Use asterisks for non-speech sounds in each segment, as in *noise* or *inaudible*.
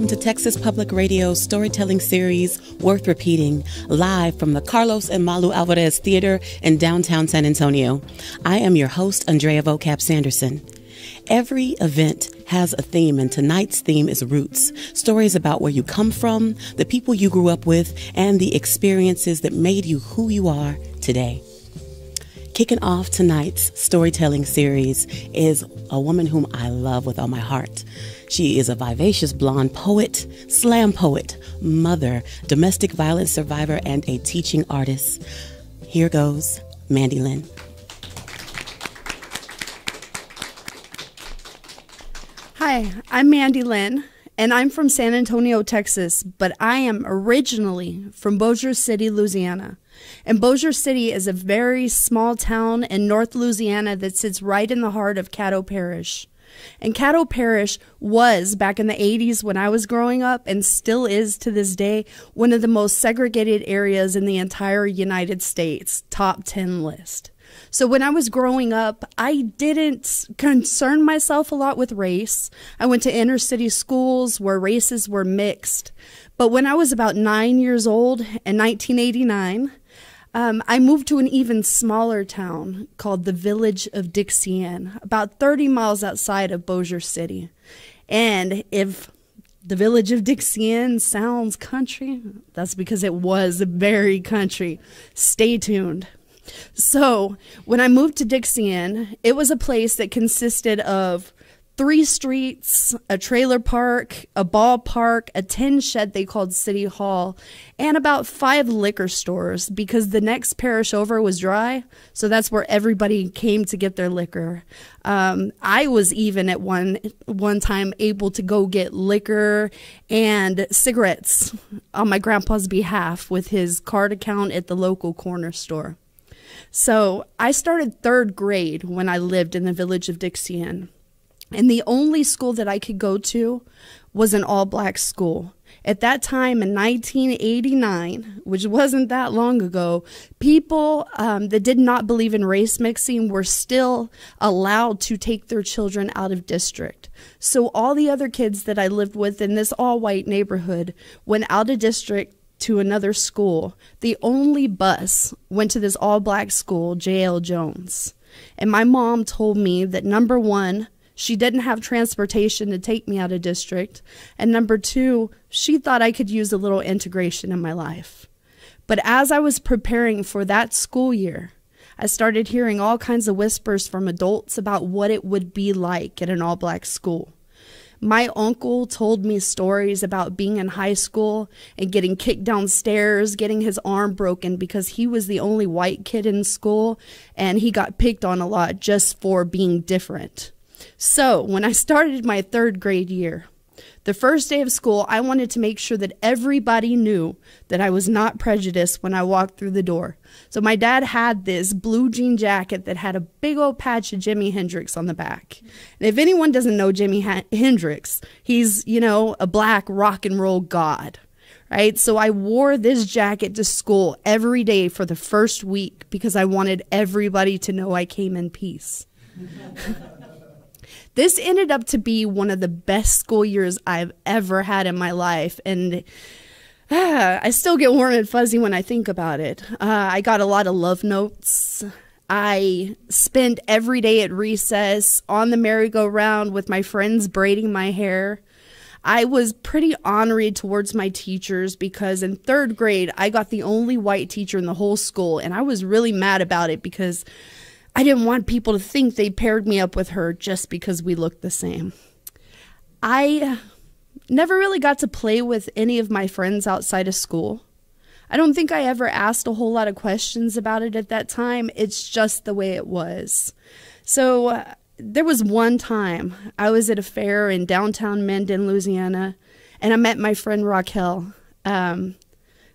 welcome to Texas Public Radio's storytelling series, Worth Repeating, live from the Carlos and Malu Alvarez Theater in downtown San Antonio. I am your host, Andrea Vocab Sanderson. Every event has a theme, and tonight's theme is roots. Stories about where you come from, the people you grew up with, and the experiences that made you who you are today. Kicking off tonight's storytelling series is a woman whom I love with all my heart. She is a vivacious blonde poet, slam poet, mother, domestic violence survivor, and a teaching artist. Here goes Mandy Lynn. Hi, I'm Mandy Lynn, and I'm from San Antonio, Texas, but I am originally from Bossier City, Louisiana. And Bossier City is a very small town in North Louisiana that sits right in the heart of Caddo Parish. And Caddo Parish was, back in the 80s when I was growing up, and still is to this day, one of the most segregated areas in the entire United States, top 10 list. So when I was growing up, I didn't concern myself a lot with race. I went to inner city schools where races were mixed. But when I was about nine years old in 1989, um, I moved to an even smaller town called the village of Dixie Inn, about 30 miles outside of Bossier City. And if the village of Dixie Inn sounds country, that's because it was very country. Stay tuned. So, when I moved to Dixie Inn, it was a place that consisted of three streets, a trailer park, a ballpark, a tin shed they called City Hall, and about five liquor stores because the next parish over was dry. So that's where everybody came to get their liquor. Um, I was even at one one time able to go get liquor and cigarettes on my grandpa's behalf with his card account at the local corner store. So I started third grade when I lived in the village of Dixie Inn. And the only school that I could go to was an all black school. At that time in 1989, which wasn't that long ago, people um, that did not believe in race mixing were still allowed to take their children out of district. So all the other kids that I lived with in this all white neighborhood went out of district to another school. The only bus went to this all black school, J.L. Jones. And my mom told me that number one, she didn't have transportation to take me out of district. And number two, she thought I could use a little integration in my life. But as I was preparing for that school year, I started hearing all kinds of whispers from adults about what it would be like at an all black school. My uncle told me stories about being in high school and getting kicked downstairs, getting his arm broken because he was the only white kid in school and he got picked on a lot just for being different. So, when I started my third grade year, the first day of school, I wanted to make sure that everybody knew that I was not prejudiced when I walked through the door. So my dad had this blue jean jacket that had a big old patch of Jimi Hendrix on the back. And if anyone doesn't know Jimi Hendrix, he's, you know, a black rock and roll god. Right? So I wore this jacket to school every day for the first week because I wanted everybody to know I came in peace. *laughs* This ended up to be one of the best school years I've ever had in my life. And *sighs* I still get warm and fuzzy when I think about it. Uh, I got a lot of love notes. I spent every day at recess on the merry-go-round with my friends braiding my hair. I was pretty honorary towards my teachers because in third grade, I got the only white teacher in the whole school, and I was really mad about it because I didn't want people to think they paired me up with her just because we looked the same. I never really got to play with any of my friends outside of school. I don't think I ever asked a whole lot of questions about it at that time. It's just the way it was. So uh, there was one time I was at a fair in downtown Minden, Louisiana, and I met my friend Raquel. Um,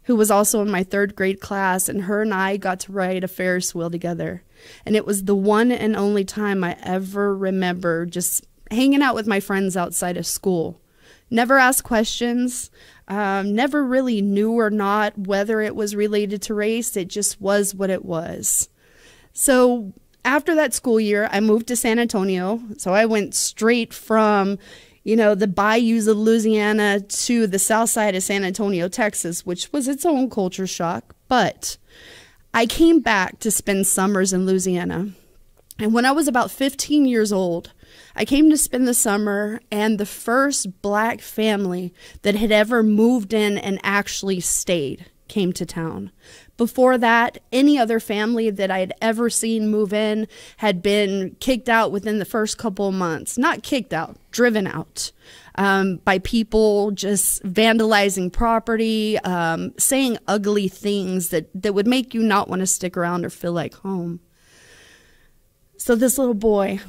who was also in my third grade class, and her and I got to ride a Ferris wheel together. And it was the one and only time I ever remember just hanging out with my friends outside of school. Never asked questions, um, never really knew or not whether it was related to race. It just was what it was. So after that school year, I moved to San Antonio. So I went straight from you know, the bayous of Louisiana to the south side of San Antonio, Texas, which was its own culture shock. But I came back to spend summers in Louisiana. And when I was about 15 years old, I came to spend the summer, and the first black family that had ever moved in and actually stayed came to town. Before that, any other family that I had ever seen move in had been kicked out within the first couple of months. Not kicked out, driven out um, by people just vandalizing property, um, saying ugly things that, that would make you not want to stick around or feel like home. So, this little boy,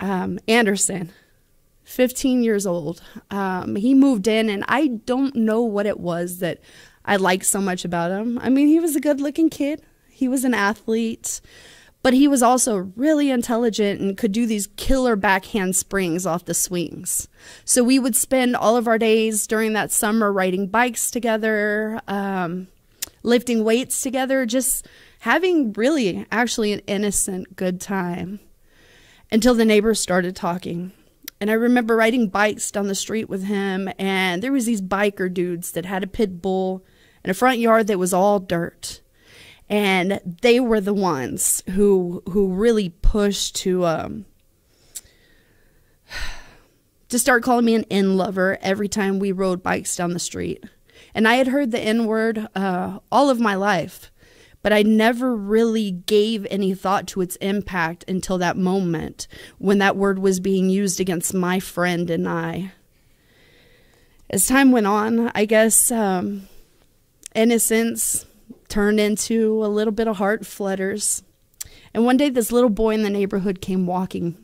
um, Anderson, 15 years old, um, he moved in, and I don't know what it was that I liked so much about him. I mean, he was a good looking kid, he was an athlete, but he was also really intelligent and could do these killer backhand springs off the swings. So we would spend all of our days during that summer riding bikes together, um, lifting weights together, just having really actually an innocent good time until the neighbors started talking and I remember riding bikes down the street with him, and there was these biker dudes that had a pit bull in a front yard that was all dirt. And they were the ones who who really pushed to um, *sighs* to start calling me an N lover every time we rode bikes down the street. And I had heard the N word uh, all of my life, but I never really gave any thought to its impact until that moment when that word was being used against my friend and I. As time went on, I guess um, innocence turned into a little bit of heart flutters. And one day, this little boy in the neighborhood came walking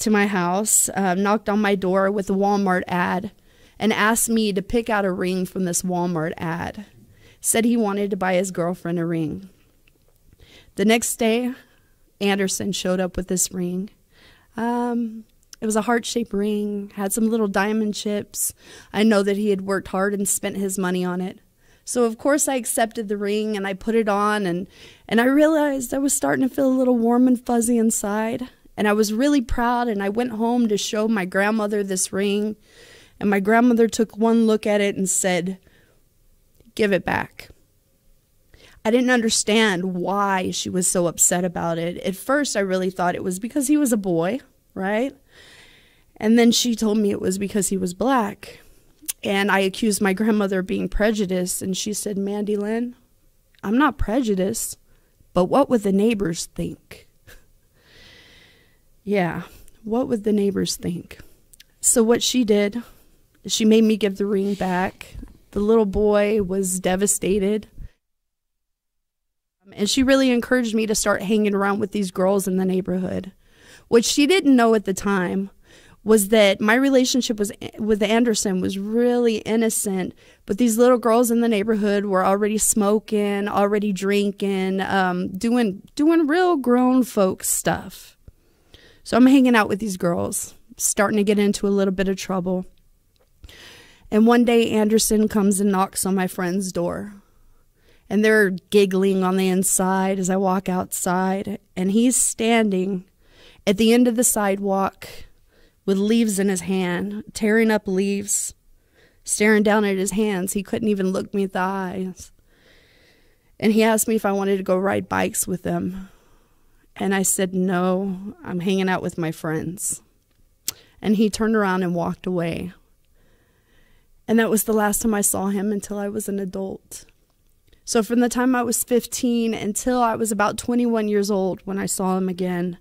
to my house, uh, knocked on my door with a Walmart ad, and asked me to pick out a ring from this Walmart ad. Said he wanted to buy his girlfriend a ring. The next day, Anderson showed up with this ring. Um, it was a heart shaped ring, had some little diamond chips. I know that he had worked hard and spent his money on it. So of course I accepted the ring and I put it on and and I realized I was starting to feel a little warm and fuzzy inside and I was really proud and I went home to show my grandmother this ring and my grandmother took one look at it and said, "Give it back." I didn't understand why she was so upset about it. At first I really thought it was because he was a boy, right? And then she told me it was because he was black. And I accused my grandmother of being prejudiced, and she said, Mandy Lynn, I'm not prejudiced, but what would the neighbors think? *laughs* yeah, what would the neighbors think? So, what she did, she made me give the ring back. The little boy was devastated. Um, and she really encouraged me to start hanging around with these girls in the neighborhood. What she didn't know at the time was that my relationship was with Anderson was really innocent, but these little girls in the neighborhood were already smoking, already drinking, um, doing doing real grown folks stuff. So I'm hanging out with these girls, starting to get into a little bit of trouble. And one day Anderson comes and knocks on my friend's door. And they're giggling on the inside as I walk outside, and he's standing at the end of the sidewalk with leaves in his hand, tearing up leaves, staring down at his hands. He couldn't even look me in the eyes. And he asked me if I wanted to go ride bikes with him. And I said, No, I'm hanging out with my friends. And he turned around and walked away. And that was the last time I saw him until I was an adult. So, from the time I was 15 until I was about 21 years old when I saw him again,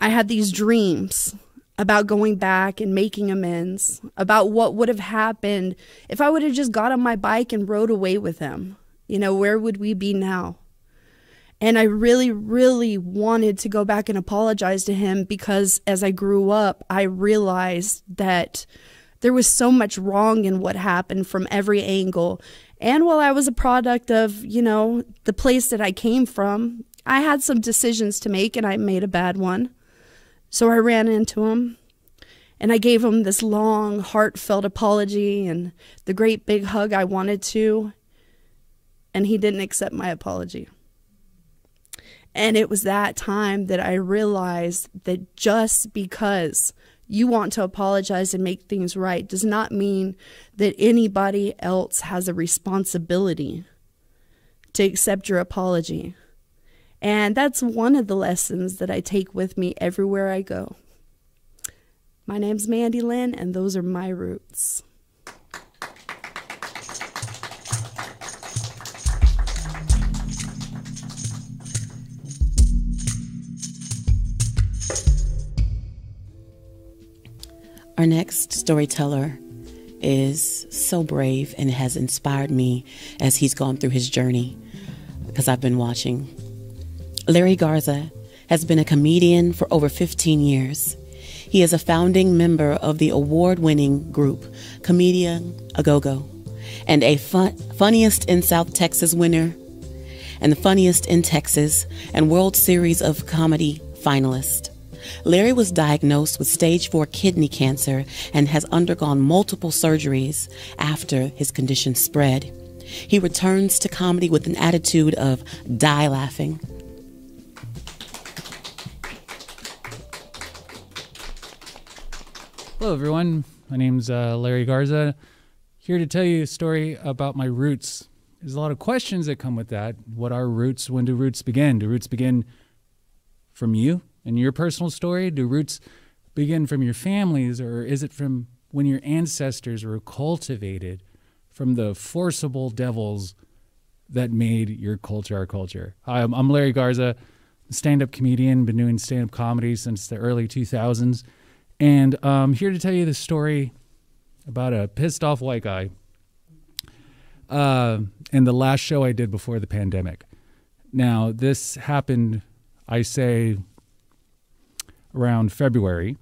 I had these dreams about going back and making amends, about what would have happened if I would have just got on my bike and rode away with him. You know, where would we be now? And I really, really wanted to go back and apologize to him because as I grew up, I realized that there was so much wrong in what happened from every angle. And while I was a product of, you know, the place that I came from, I had some decisions to make and I made a bad one. So I ran into him and I gave him this long, heartfelt apology and the great big hug I wanted to. And he didn't accept my apology. And it was that time that I realized that just because you want to apologize and make things right does not mean that anybody else has a responsibility to accept your apology. And that's one of the lessons that I take with me everywhere I go. My name's Mandy Lynn, and those are my roots. Our next storyteller is so brave and has inspired me as he's gone through his journey because I've been watching. Larry Garza has been a comedian for over 15 years. He is a founding member of the award winning group Comedia A Go Go and a fun- funniest in South Texas winner and the funniest in Texas and World Series of Comedy finalist. Larry was diagnosed with stage 4 kidney cancer and has undergone multiple surgeries after his condition spread. He returns to comedy with an attitude of die laughing. Hello, everyone. My name's uh, Larry Garza. Here to tell you a story about my roots. There's a lot of questions that come with that. What are roots? When do roots begin? Do roots begin from you and your personal story? Do roots begin from your families, or is it from when your ancestors were cultivated from the forcible devils that made your culture our culture? Hi, I'm, I'm Larry Garza, stand up comedian, been doing stand up comedy since the early 2000s. And I'm um, here to tell you the story about a pissed off white guy uh, in the last show I did before the pandemic. Now, this happened, I say, around February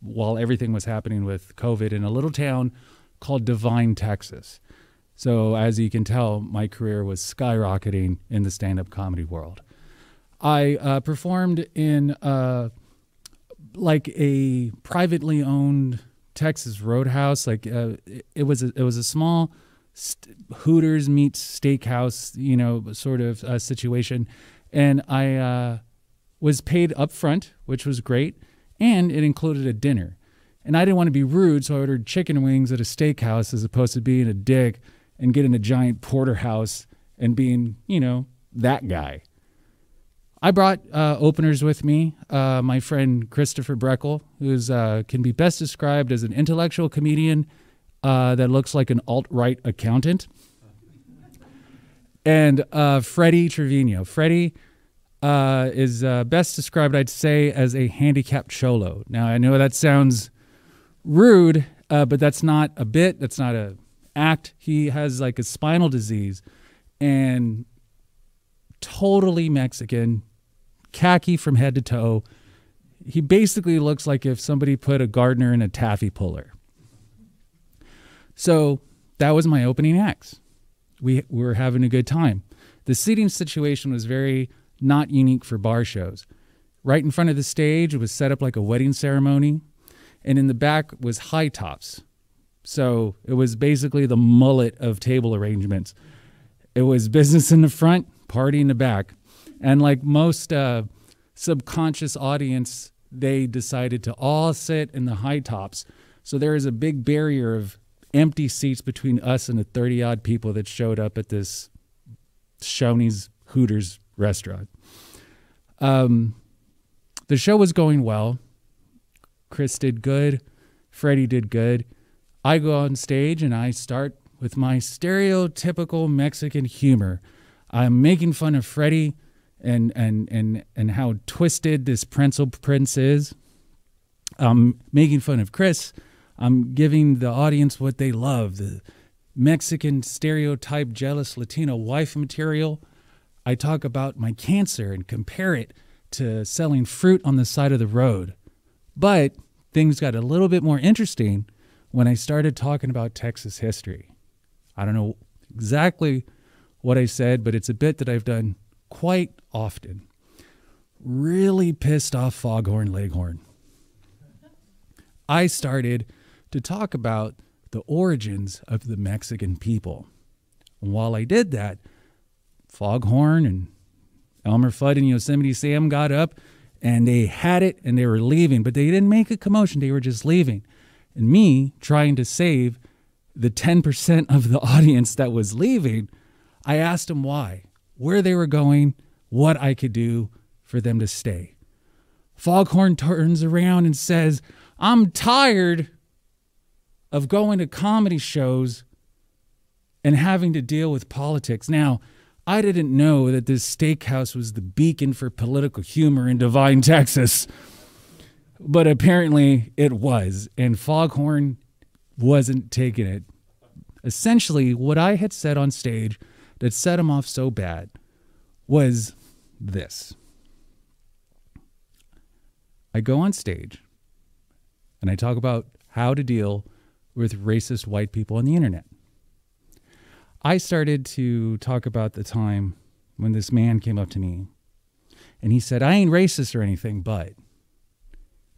while everything was happening with COVID in a little town called Devine, Texas. So, as you can tell, my career was skyrocketing in the stand up comedy world. I uh, performed in uh, like a privately owned Texas Roadhouse. Like uh, it, it, was a, it was a small st- Hooters meets steakhouse, you know, sort of uh, situation, and I uh, was paid up front, which was great, and it included a dinner. And I didn't want to be rude, so I ordered chicken wings at a steakhouse as opposed to being a dick and getting a giant porterhouse and being, you know, that guy. I brought uh, openers with me. Uh, my friend Christopher Breckel, who uh, can be best described as an intellectual comedian uh, that looks like an alt right accountant, and uh, Freddie Trevino. Freddie uh, is best described, I'd say, as a handicapped cholo. Now, I know that sounds rude, but that's not a bit. That's not a act. He has like a spinal disease, and totally Mexican khaki from head to toe. He basically looks like if somebody put a gardener in a taffy puller. So that was my opening acts. We, we were having a good time. The seating situation was very not unique for bar shows. Right in front of the stage, it was set up like a wedding ceremony, and in the back was high tops. So it was basically the mullet of table arrangements. It was business in the front, party in the back. And like most uh, subconscious audience, they decided to all sit in the high tops. So there is a big barrier of empty seats between us and the 30 odd people that showed up at this Shoney's Hooters restaurant. Um, the show was going well. Chris did good. Freddie did good. I go on stage and I start with my stereotypical Mexican humor. I'm making fun of Freddie and and and and how twisted this Pretzel Prince is. I'm making fun of Chris. I'm giving the audience what they love the Mexican stereotype jealous Latino wife material. I talk about my cancer and compare it to selling fruit on the side of the road. But things got a little bit more interesting when I started talking about Texas history. I don't know exactly what I said, but it's a bit that I've done quite often really pissed off Foghorn Leghorn. I started to talk about the origins of the Mexican people. And while I did that, Foghorn and Elmer Fudd and Yosemite Sam got up and they had it and they were leaving, but they didn't make a commotion. They were just leaving. And me trying to save the 10% of the *laughs* audience that was leaving, I asked them why, where they were going, what I could do for them to stay. Foghorn turns around and says, I'm tired of going to comedy shows and having to deal with politics. Now, I didn't know that this steakhouse was the beacon for political humor in Devine, *laughs* Texas. But apparently it was, and Foghorn wasn't taking it. Essentially, what I had said on stage that set him off so bad was this I go on stage and I talk about how to deal with racist white people on the internet. I started to talk about the time when this man came up to me and he said, I ain't racist or anything, but.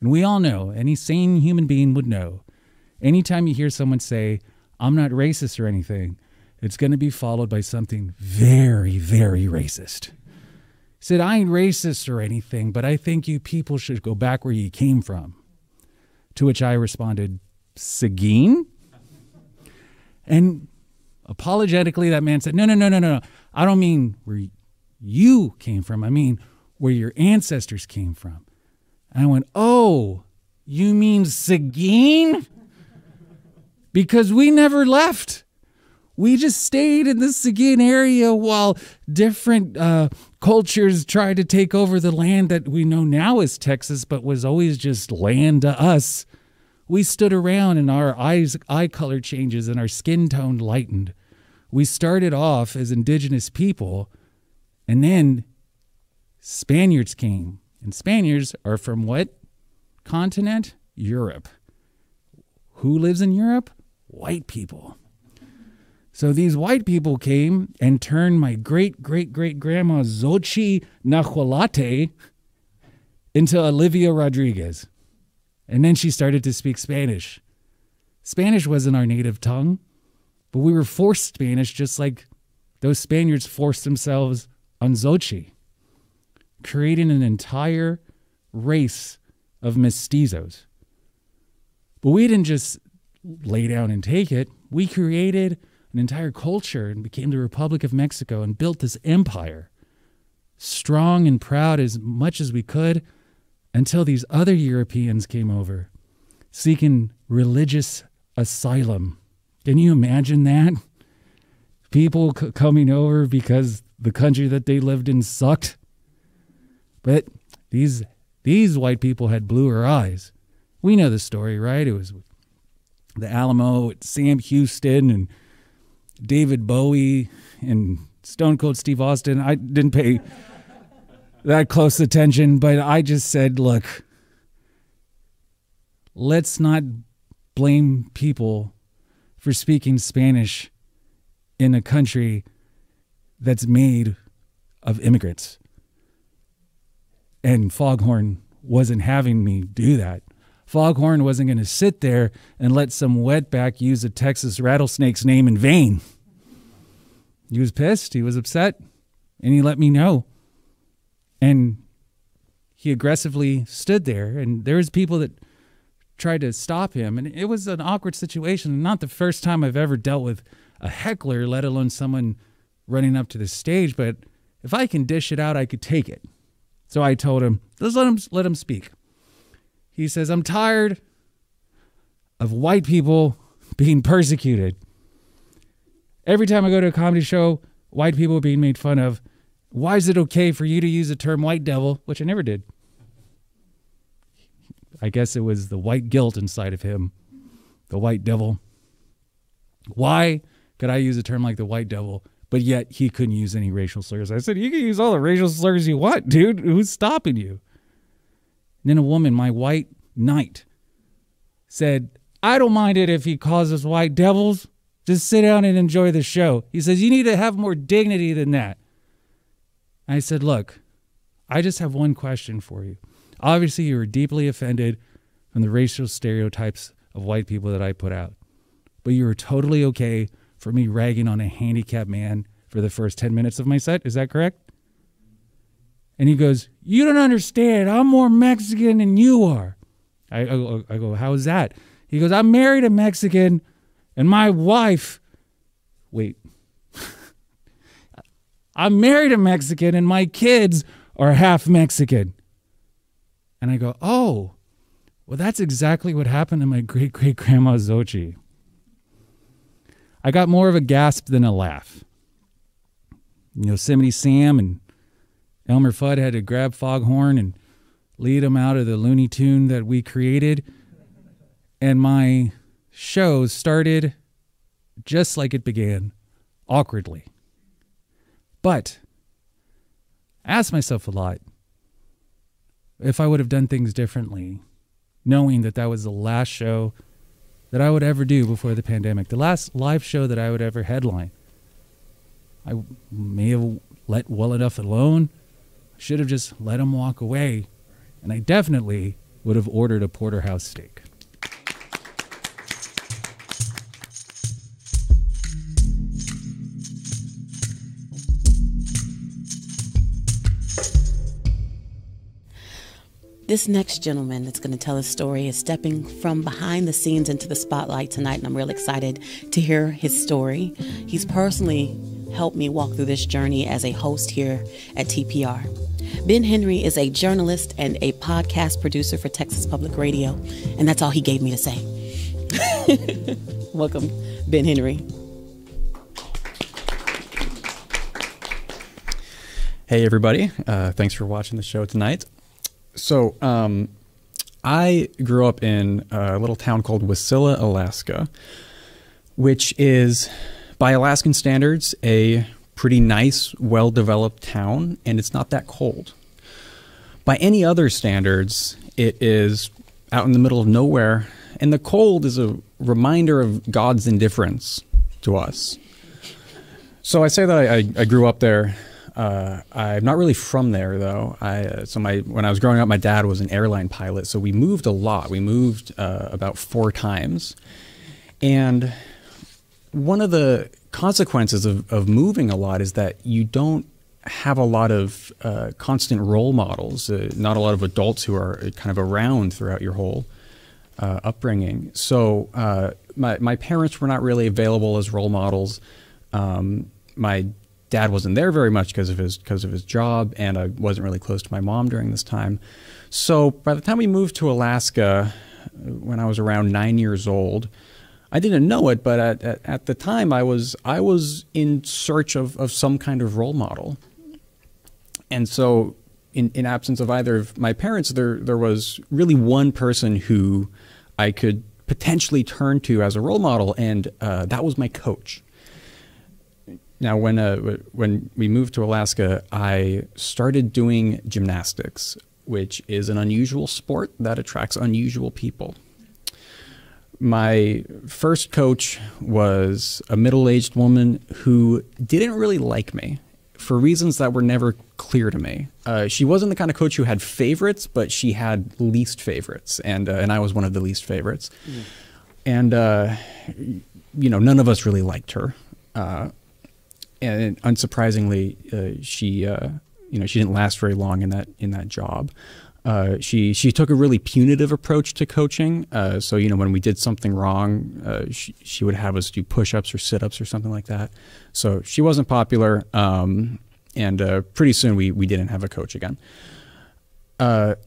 And we all know, any sane human being would know, anytime you hear someone say, I'm not racist or anything, it's going to be followed by something very, very racist. He said, I ain't racist or anything, but I think you people should go back where you came from. To which I responded, Seguin? And apologetically, that man said, No, no, no, no, no. I don't mean where you came from. I mean where your ancestors came from. And I went, Oh, you mean Seguin? Because we never left. We just stayed in the Seguin area while different uh, cultures tried to take over the land that we know now as Texas, but was always just land to us. We stood around and our eyes, eye color changes and our skin tone lightened. We started off as indigenous people, and then Spaniards came. And Spaniards are from what continent? Europe. Who lives in Europe? White people. So these white people came and turned my great great great grandma Xochi Nahualate into Olivia Rodriguez. And then she started to speak Spanish. Spanish wasn't our native tongue, but we were forced Spanish just like those Spaniards forced themselves on Xochi, creating an entire race of mestizos. But we didn't just lay down and take it, we created an entire culture and became the Republic of Mexico and built this empire, strong and proud as much as we could until these other Europeans came over seeking religious asylum. Can you imagine that? People c- coming over because the country that they lived in sucked. But these these white people had bluer eyes. We know the story, right? It was the Alamo, Sam Houston and David Bowie and Stone Cold Steve Austin. I didn't pay that close attention, but I just said, look, let's not blame people for speaking Spanish in a country that's made of immigrants. And Foghorn wasn't having me do that. Foghorn wasn't going to sit there and let some wetback use a Texas rattlesnake's name in vain. He was pissed. He was upset. And he let me know. And he aggressively stood there. And there was people that tried to stop him. And it was an awkward situation. Not the first time I've ever dealt with a heckler, let alone someone running up to the stage. But if I can dish it out, I could take it. So I told him, let's let him let him speak. He says, I'm tired of white people being persecuted. Every time I go to a comedy show, white people are being made fun of. Why is it okay for you to use the term white devil, which I never did? I guess it was the white guilt inside of him, the white devil. Why could I use a term like the white devil, but yet he couldn't use any racial slurs? I said, You can use all the racial slurs you want, dude. Who's stopping you? And then a woman, my white knight, said, I don't mind it if he calls us white devils. Just sit down and enjoy the show. He says, You need to have more dignity than that. I said, Look, I just have one question for you. Obviously, you were deeply offended from the racial stereotypes of white people that I put out, but you were totally okay for me ragging on a handicapped man for the first 10 minutes of my set. Is that correct? And he goes, You don't understand. I'm more Mexican than you are. I, I, go- I go, How is that? He goes, I'm married a Mexican, and my wife, wait, *laughs* I'm married a Mexican, and my kids are half Mexican. And I go, Oh, well, that's exactly what happened to my great great grandma Xochi. I got more of a gasp than a laugh. Yosemite Sam and Elmer Fudd had to grab Foghorn and lead him out of the Looney Tune that we created. And my show started just like it began, awkwardly. But I asked myself a lot if I would have done things differently, knowing that that was the last show that I would ever do before the pandemic, the last live show that I would ever headline. I may have let well enough alone. Should have just let him walk away. And I definitely would have ordered a porterhouse steak. This next gentleman that's going to tell his story is stepping from behind the scenes into the spotlight tonight, and I'm really excited to hear his story. He's personally helped me walk through this journey as a host here at TPR. Ben Henry is a journalist and a podcast producer for Texas Public Radio, and that's all he gave me to say. *laughs* Welcome, Ben Henry. Hey, everybody. Uh, thanks for watching the show tonight. So, um, I grew up in a little town called Wasilla, Alaska, which is, by Alaskan standards, a pretty nice, well developed town, and it's not that cold. By any other standards, it is out in the middle of nowhere, and the cold is a reminder of God's indifference to us. So I say that I, I, I grew up there. Uh, I'm not really from there though. I uh, so my when I was growing up, my dad was an airline pilot, so we moved a lot. We moved uh, about four times, and one of the consequences of, of moving a lot is that you don't have a lot of uh, constant role models, uh, not a lot of adults who are kind of around throughout your whole uh, upbringing. So uh, my my parents were not really available as role models. Um, my dad wasn't there very much because of his because of his job, and I wasn't really close to my mom during this time. So by the time we moved to Alaska, uh, when I was around nine years old, I didn't know it, but at, at, the time I was I was in search of, of some kind of role model. And so in, in absence of either of my parents, there there was really one person who I could potentially turn to as a role model, and uh, that was my coach. Now, when uh, when we moved to Alaska, I started doing gymnastics, which is an unusual sport that attracts unusual people. My first coach was a middle-aged woman who didn't really like me for reasons that were never clear to me. Uh, she wasn't the kind of coach who had favorites, but she had least favorites, and uh, and I was one of the least favorites. Mm. And uh, you know, none of us really liked her. Uh, and unsurprisingly, uh, she uh, you know she didn't last very long in that in that job. Uh, she she took a really punitive approach to coaching. Uh, so you know when we did something wrong, uh, she she would have us do push-ups or sit-ups or something like that. So she wasn't popular, um, and uh, pretty soon we we didn't have a coach again. and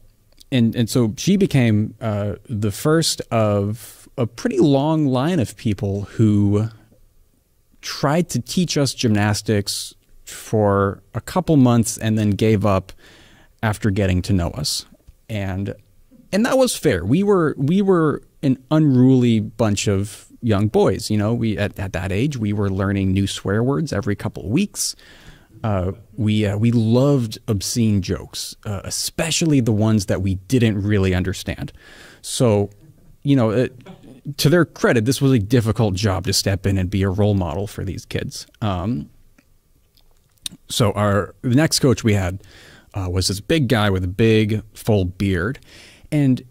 and so she became the first of a pretty long line of people who tried to teach us gymnastics for a couple months and then gave up after getting to know us. And and that was fair. We were we were an unruly bunch of young boys, you know, we at, at that age we were learning new swear words every couple of weeks. Uh, we uh, we loved obscene jokes, uh, especially the ones that we didn't really understand. So, you know, it, to their credit, this was a difficult job to step in and be a role model for these kids. Um, so our the next coach we had uh, was this big guy with a big full beard, and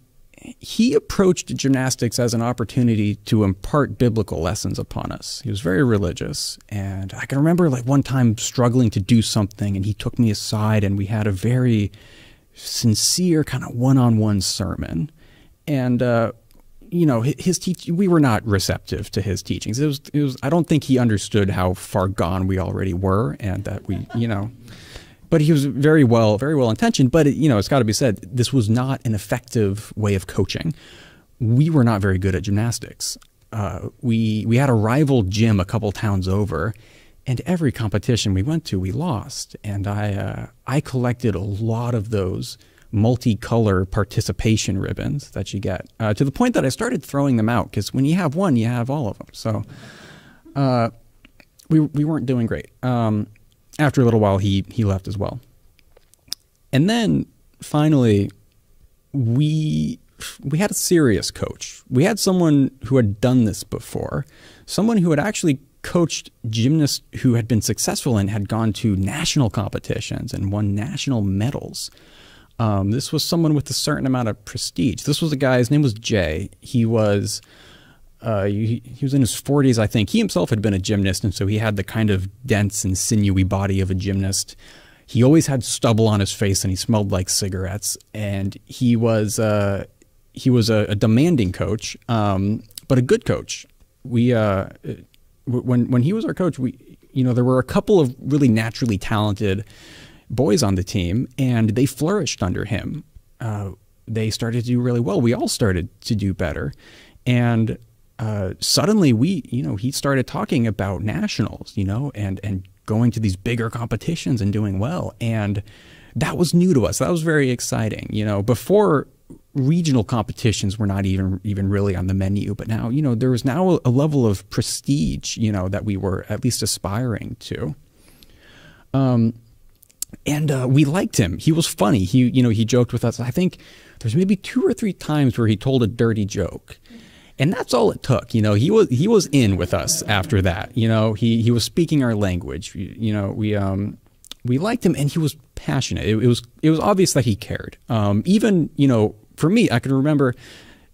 he approached gymnastics as an opportunity to impart biblical lessons upon us. He was very religious. And I can remember like one time struggling to do something and he took me aside and we had a very sincere kind of one-on-one sermon. And, uh, you know, his teach we were not receptive to his teachings. It was, it was, I don't think he understood how far gone we already were and that we, you know, but he was very well, very well intentioned. But it, you know, it's got to be said, this was not an effective way of coaching. We were not very good at gymnastics. Uh, we we had a rival gym a couple towns over, and every competition we went to, we lost. And I uh, I collected a lot of those multicolor participation ribbons that you get uh, to the point that I started throwing them out because when you have one, you have all of them. So uh, we we weren't doing great. Um, after a little while, he he left as well. And then finally, we we had a serious coach. We had someone who had done this before, someone who had actually coached gymnasts who had been successful and had gone to national competitions and won national medals. Um, this was someone with a certain amount of prestige. This was a guy. His name was Jay. He was uh, he, he, was in his 40s, I think. He himself had been a gymnast, and so he had the kind of dense and sinewy body of a gymnast. He always had stubble on his face, and he smelled like cigarettes. And he was uh, he was a, a demanding coach, um, but a good coach. We uh, when when he was our coach, we you know there were a couple of really naturally talented boys on the team, and they flourished under him. Uh, they started to do really well. We all started to do better, and uh, suddenly we, you know, he started talking about nationals, you know, and and going to these bigger competitions and doing well, and that was new to us. That was very exciting, you know. Before regional competitions were not even even really on the menu, but now, you know, there was now a, level of prestige, you know, that we were at least aspiring to. Um, and uh, we liked him. He was funny. He, you know, he joked with us. I think there's maybe two or three times where he told a dirty joke and that's all it took. You know, he was he was in with us after that. You know, he he was speaking our language. You, you know, we um we liked him, and he was passionate. It, it was it was obvious that he cared. Um, even you know, for me, I can remember,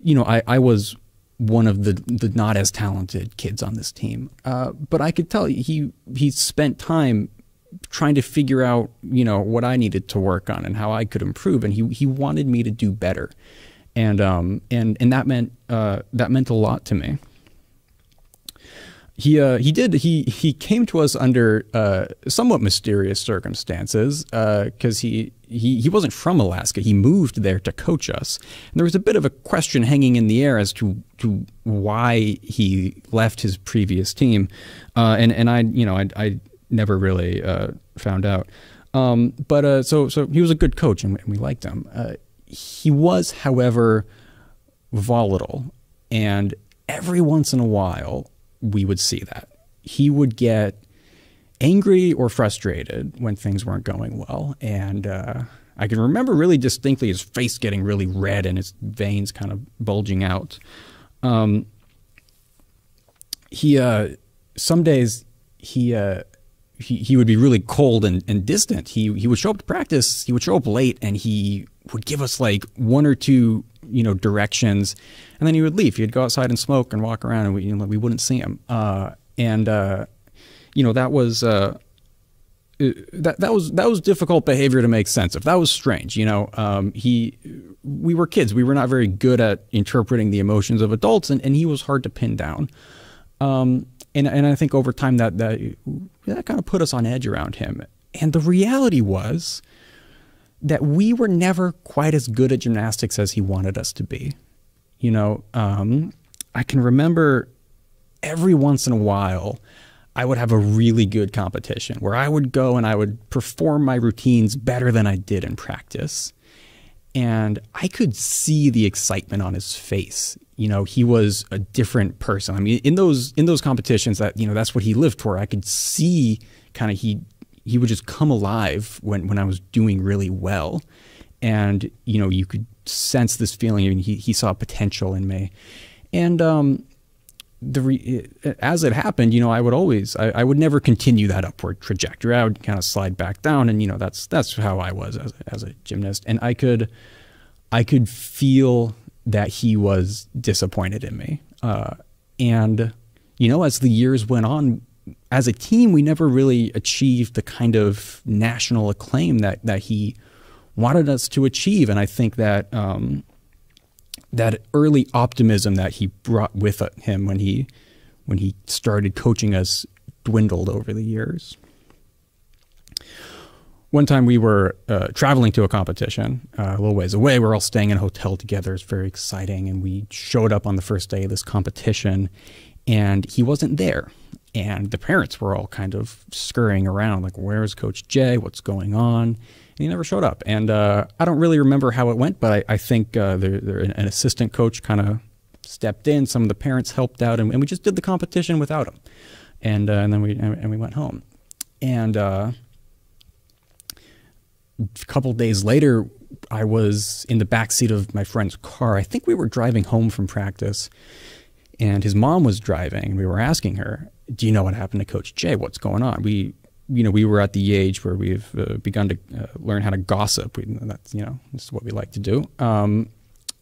you know, I I was one of the the not as talented kids on this team, uh, but I could tell he he spent time trying to figure out you know what I needed to work on and how I could improve, and he he wanted me to do better and um, and and that meant uh, that meant a lot to me. He uh, he did he he came to us under uh, somewhat mysterious circumstances because uh, he. He, he wasn't from Alaska. He moved there to coach us. And there was a bit of a question hanging in the air as to to why he left his previous team, uh, and and I you know I, I never really uh, found out. Um, but so so he was a good coach and we liked him. He was, however, volatile. And every once in a while, we would see that. He would get angry or frustrated when things weren't going well. And uh, I can remember really distinctly his face getting really red and his veins kind of bulging out. Um, he, uh, some days, he, uh, he, he would be really cold and, and distant. He, he would show up to practice, he would show up late, and he would give us like one or two you know directions, and then he would leave. He'd go outside and smoke and walk around, and we you know, we wouldn't see him. Uh, and uh, you know that was. Uh, that that was that was difficult behavior to make sense of. That was strange, you know. Um, he, we were kids. We were not very good at interpreting the emotions of adults, and, and he was hard to pin down. Um, and and I think over time that that that kind of put us on edge around him. And the reality was that we were never quite as good at gymnastics as he wanted us to be. You know, um, I can remember every once in a while, I would have a really good competition where I would go and I would perform my routines better than I did in practice. And I could see the excitement on his face. You know, he was a different person. I mean, in those in those competitions that, you know, that's what he lived for. I could see kind of he he would just come alive when, when I was doing really well. And, you know, you could sense this feeling. I mean, he, he saw potential in me. And, um, the re, as it happened, you know, I would always, I, I, would never continue that upward trajectory. I would kind of slide back down, and you know, that's that's how I was as, as a gymnast. And I could, I could feel that he was disappointed in me. Uh, and, you know, as the years went on, as a team, we never really achieved the kind of national acclaim that, that he wanted us to achieve. And I think that um, that early optimism that he brought with him when he when he started coaching us dwindled over the years. One time we were uh, traveling to a competition uh, a little ways away. We're all staying in a hotel together. It's very exciting. And we showed up on the first day of this competition, and he wasn't there. And the parents were all kind of scurrying around, like, where's Coach Jay? What's going on? And he never showed up. And uh, I don't really remember how it went, but I, I think uh, there, there, an assistant coach kind of stepped in. Some of the parents helped out, and, and, we just did the competition without him. And, uh, and then we, and we went home. And uh, a couple days later, I was in the back seat of my friend's car. I think we were driving home from practice, and his mom was driving. And we were asking her, "Do you know what happened to Coach Jay? What's going on?" We, you know, we were at the age where we've uh, begun to uh, learn how to gossip. We, that's you know, this is what we like to do. Um,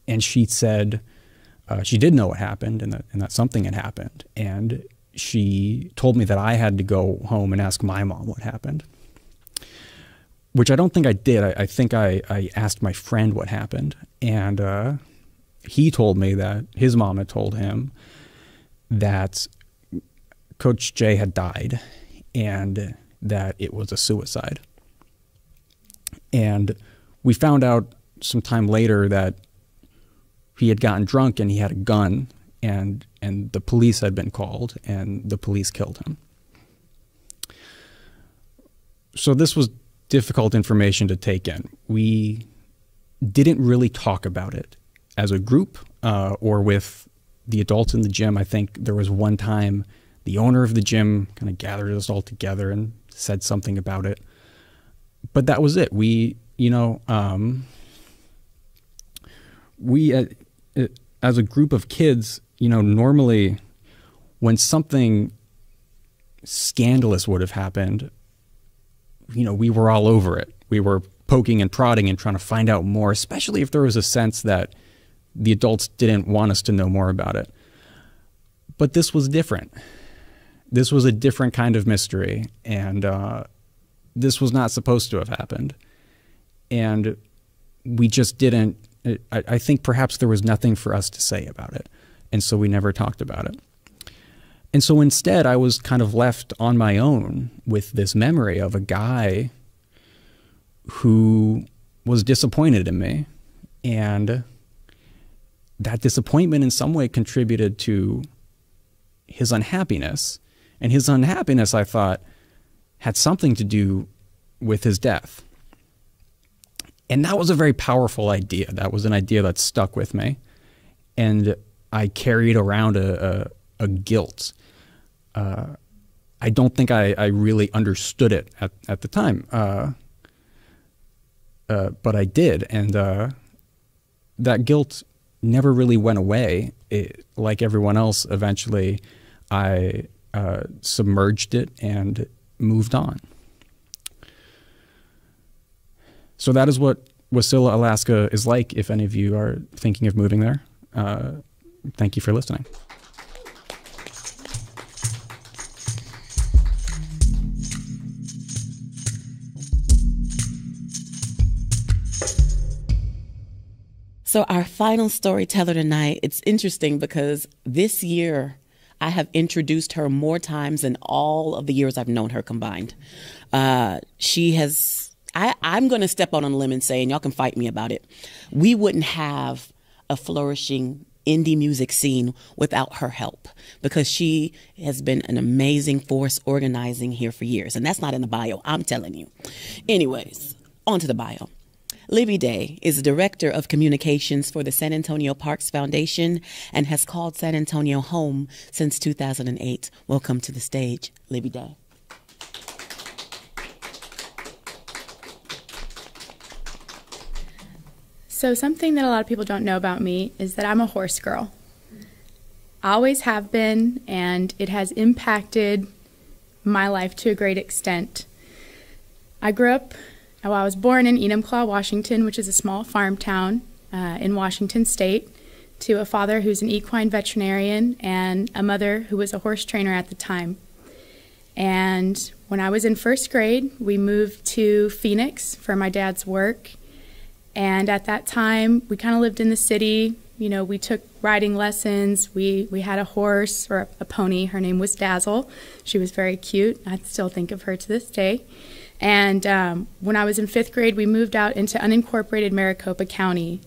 and she said uh, she did know what happened, and that and that something had happened. And she told me that I had to go home and ask my mom what happened which I don't think I did. I, I think I, I asked my friend what happened, and uh, he told me that his mom had told him that Coach Jay had died and that it was a suicide. And we found out some time later that he had gotten drunk and he had a gun and and the police had been called and the police killed him. So this was difficult information to take in. We didn't really talk about it as a group uh, or with the adults in the gym. I think there was one time the owner of the gym kind of gathered us all together and said something about it. But that was it. We, you know, um, we uh, uh as a group of kids, you know, normally when something scandalous would have happened, you know, we were all over it. We were poking and prodding and trying to find out more, especially if there was a sense that the adults didn't want us to know more about it. But this was different. This was a different kind of mystery, and uh, this was not supposed to have happened. And we just didn't. I, I think perhaps there was nothing for us to say about it, and so we never talked about it. And so instead, I was kind of left on my own with this memory of a guy who was disappointed in me. And that disappointment in some way contributed to his unhappiness. And his unhappiness, I thought, had something to do with his death. And that was a very powerful idea. That was an idea that stuck with me. And I carried around a, a, a guilt uh, I don't think I, I, really understood it at, at the time. Uh, uh, but I did. And uh, that guilt never really went away. It, like everyone else, eventually I uh, submerged it and moved on. So that is what Wasilla, Alaska is like if any of you are thinking of moving there. Uh, thank you for listening. So, our final storyteller tonight, it's interesting because this year I have introduced her more times than all of the years I've known her combined. Uh, she has, I, I'm going to step out on a limb and say, and y'all can fight me about it, we wouldn't have a flourishing indie music scene without her help because she has been an amazing force organizing here for years. And that's not in the bio, I'm telling you. Anyways, on to the bio. Libby Day is Director of Communications for the San Antonio Parks Foundation and has called San Antonio home since 2008. Welcome to the stage, Libby Day. So, something that a lot of people don't know about me is that I'm a horse girl. Always have been, and it has impacted my life to a great extent. I grew up I was born in Enumclaw, Washington, which is a small farm town uh, in Washington state. to a father who's an equine veterinarian and a mother who was a horse trainer at the time. And when I was in first grade, we moved to Phoenix for my dad's work. And at that time, we kind of lived in the city. You know, we took riding lessons. We, we had a horse or a, a pony. Her name was Dazzle. She was very cute. I still think of her to this day. And um, when I was in fifth grade, we moved out into unincorporated Maricopa County.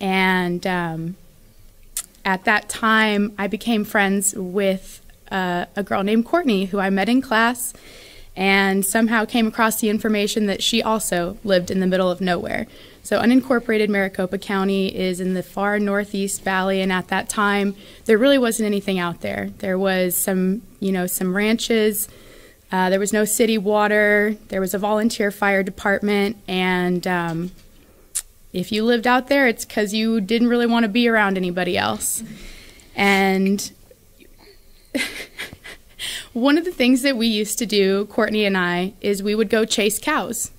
And um, at that time, I became friends with uh, a girl named Courtney, who I met in class, and somehow came across the information that she also lived in the middle of nowhere. So, unincorporated Maricopa County is in the far northeast valley, and at that time, there really wasn't anything out there. There was some, you know, some ranches. Uh, there was no city water. There was a volunteer fire department, and um, if you lived out there, it's because you didn't really want to be around anybody else. And *laughs* one of the things that we used to do, Courtney and I, is we would go chase cows.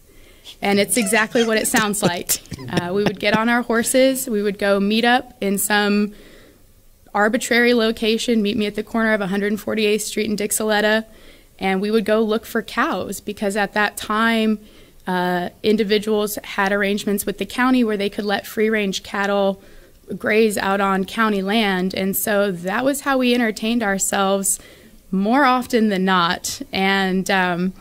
And it's exactly what it sounds like. *laughs* Uh, we would get on our horses, we would go meet up in some arbitrary location, meet me at the corner of 148th Street in Dixileta, and we would go look for cows because at that time, uh, individuals had arrangements with the county where they could let free range cattle graze out on county land. And so that was how we entertained ourselves more often than not. And um,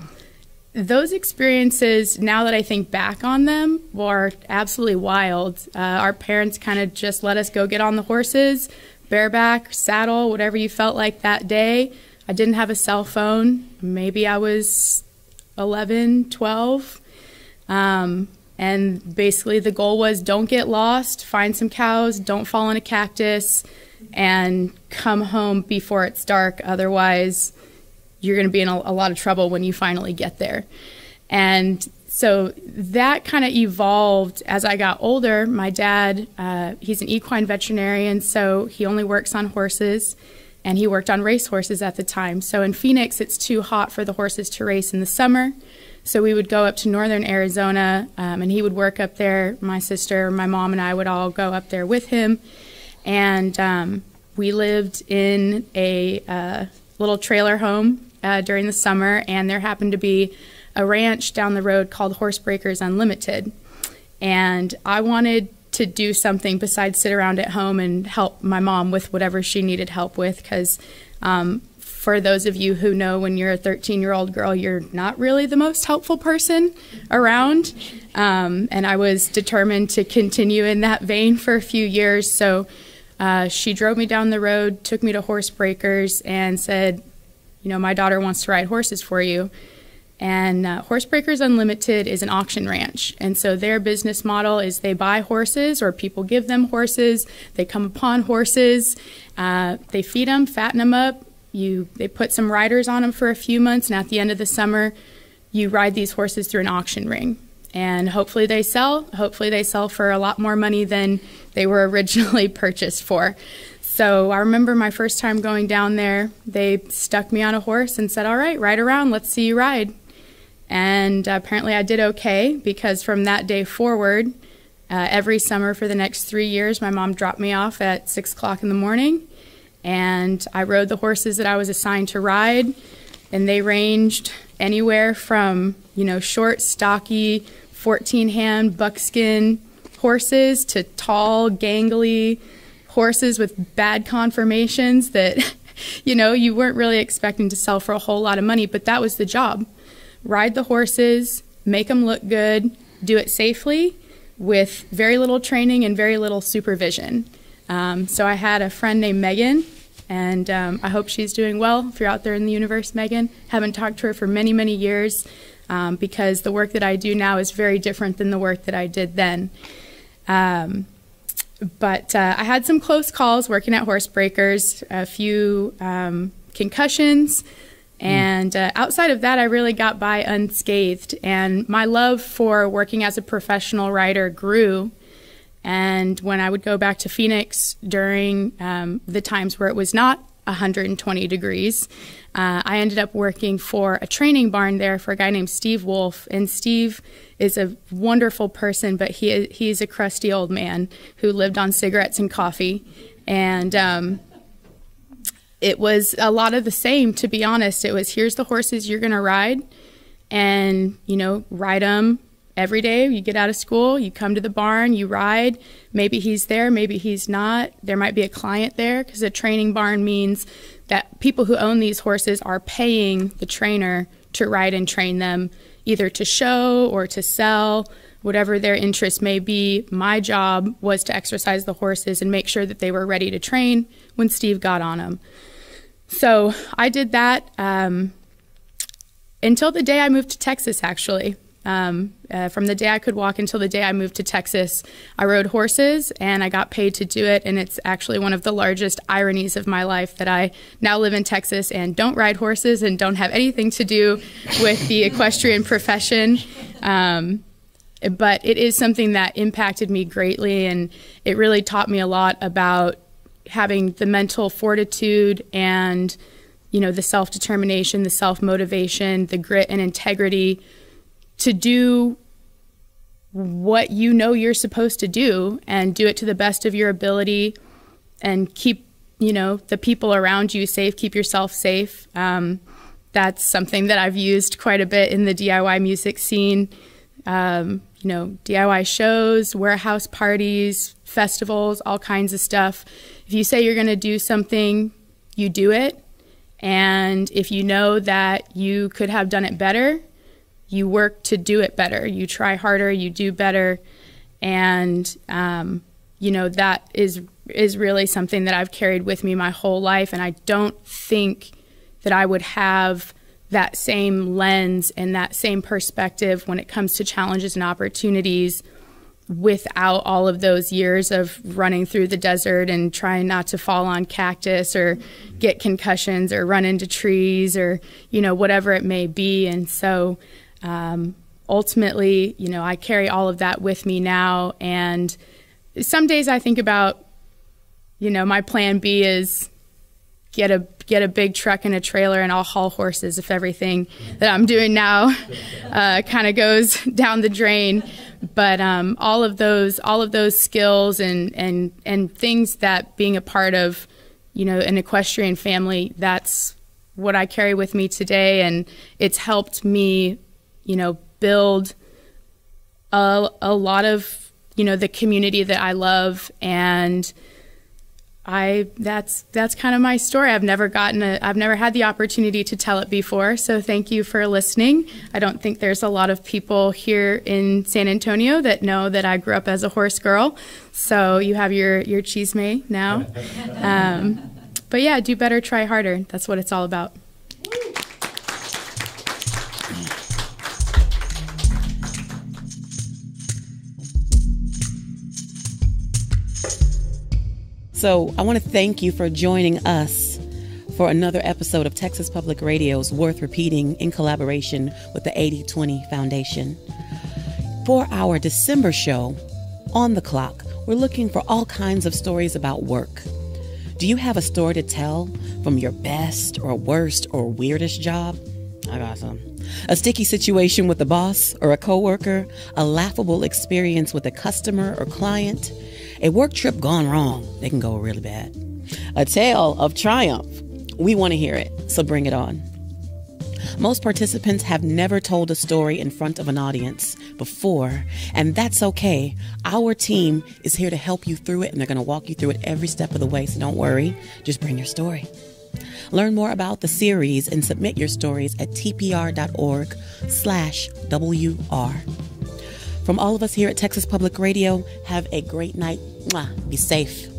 those experiences, now that I think back on them, were absolutely wild. Uh, our parents kind of just let us go get on the horses, bareback, saddle, whatever you felt like that day. I didn't have a cell phone. Maybe I was 11, 12. Um, and basically, the goal was don't get lost, find some cows, don't fall in a cactus, and come home before it's dark. Otherwise, you're going to be in a, a, lot of trouble when you finally get there. And so that kind of evolved as I got older. My dad, uh, he's an equine veterinarian, so he only works on horses. And he worked on race horses at the time. So in Phoenix, it's too hot for the horses to race in the summer. So we would go up to northern Arizona, um, and he would work up there. My sister, my mom, and I would all go up there with him, and um, we lived in a uh, little trailer home uh, during the summer. And there happened to be a ranch down the road called Horsebreakers Unlimited, and I wanted to do something besides sit around at home and help my mom with whatever she needed help with because um, for those of you who know when you're a 13 year old girl, you're not really the most helpful person around. Um, and I was determined to continue in that vein for a few years. So uh, she drove me down the road, took me to Horse Breakers, and said, You know, my daughter wants to ride horses for you. And uh, Horsebreakers Unlimited is an auction ranch. And so their business model is they buy horses or people give them horses. They come upon horses. Uh, they feed them, fatten them up, you they put some riders on them for a few months, and at the end of the summer, you ride these horses through an auction ring. And hopefully they sell. Hopefully they sell for a lot more money than they were *laughs* originally purchased for. So I remember my first time going down there, they stuck me on a horse and said, All right, ride around, let's see you ride. And apparently I did okay because from that day forward, uh, every summer for the next three years, my mom dropped me off at six o'clock in the morning and I rode the horses that I was assigned to ride, and they ranged anywhere from you know short, stocky, 14 hand buckskin horses to tall, gangly horses with bad conformations that *laughs* you know you weren't really expecting to sell for a whole lot of money, but that was the job. Ride the horses, make them look good, do it safely with very little training and very little supervision. Um, so I had a friend named Megan and um, I hope she's doing well. If you're out there in the universe, Megan, haven't talked to her for many, many years um, because the work that I do now is very different than the work that I did then. Um, but uh, I had some close calls working at Horsebreakers, a few um, concussions. And uh, outside of that, I really got by unscathed. And my love for working as a professional rider grew and when I would go back to Phoenix during um, the times where it was not 120 degrees. Uh, I ended up working for a training barn there for a guy named Steve Wolf, and Steve is a wonderful person, but he he's a crusty old man who lived on cigarettes and coffee, and um, it was a lot of the same. To be honest, it was here's the horses you're going to ride, and you know ride them every day. You get out of school, you come to the barn, you ride. Maybe he's there, maybe he's not. There might be a client there because a training barn means that people who own these horses are paying the trainer to ride and train them either to show or to sell, whatever their interest may be. My job was to exercise the horses and make sure that they were ready to train when Steve got on them. So I did that um, until the day I moved to Texas, actually. Um, uh, from the day I could walk until the day I moved to Texas, I rode horses and I got paid to do it. And it's actually one of the largest ironies of my life that I now live in Texas and don't ride horses and don't have anything to do with the equestrian profession. Um, but it is something that impacted me greatly and it really taught me a lot about having the mental fortitude and you know the self-determination the self-motivation the grit and integrity to do what you know you're supposed to do and do it to the best of your ability and keep you know the people around you safe keep yourself safe. Um, that's something that i've used quite a bit in the diy music scene. Um, you know diy shows warehouse parties festivals all kinds of stuff if you say you're going to do something you do it and if you know that you could have done it better you work to do it better. You try harder, you do better, and um, you know that is is really something that I've carried with me my whole life. And I don't think that I would have that same lens and that same perspective when it comes to challenges and opportunities without all of those years of running through the desert and trying not to fall on cactus or get concussions or run into trees or you know whatever it may be and so um, ultimately, you know, I carry all of that with me now. And some days I think about, you know, my plan B is get a get a big truck and a trailer and I'll haul horses if everything that I'm doing now uh, kind of goes *laughs* down the drain. But um, all of those all of those skills and and and things that being a part of, you know, an equestrian family, that's what I carry with me today, and it's helped me you know, build a, a lot of, you know, the community that I love and I that's that's kind of my story. I've never gotten a I've never had the opportunity to tell it before. So thank you for listening. I don't think there's a lot of people here in San Antonio that know that I grew up as a horse girl. So you have your your chisme now. *laughs* Um, but yeah, do better, try harder. That's what it's all about. So I want to thank you for joining us for another episode of Texas Public Radio's Worth Repeating in collaboration with the 8020 Foundation. For our December show, On the Clock, we're looking for all kinds of stories about work. Do you have a story to tell from your best or worst or weirdest job? I got some. A sticky situation with a boss or a coworker, a laughable experience with a customer or client, a work trip gone wrong, they can go really bad. A tale of triumph. We want to hear it, so bring it on. Most participants have never told a story in front of an audience before, and that's okay. Our team is here to help you through it, and they're going to walk you through it every step of the way, so don't worry. Just bring your story. Learn more about the series and submit your stories at tpr.org slash WR. From all of us here at Texas Public Radio, have a great night. Be safe.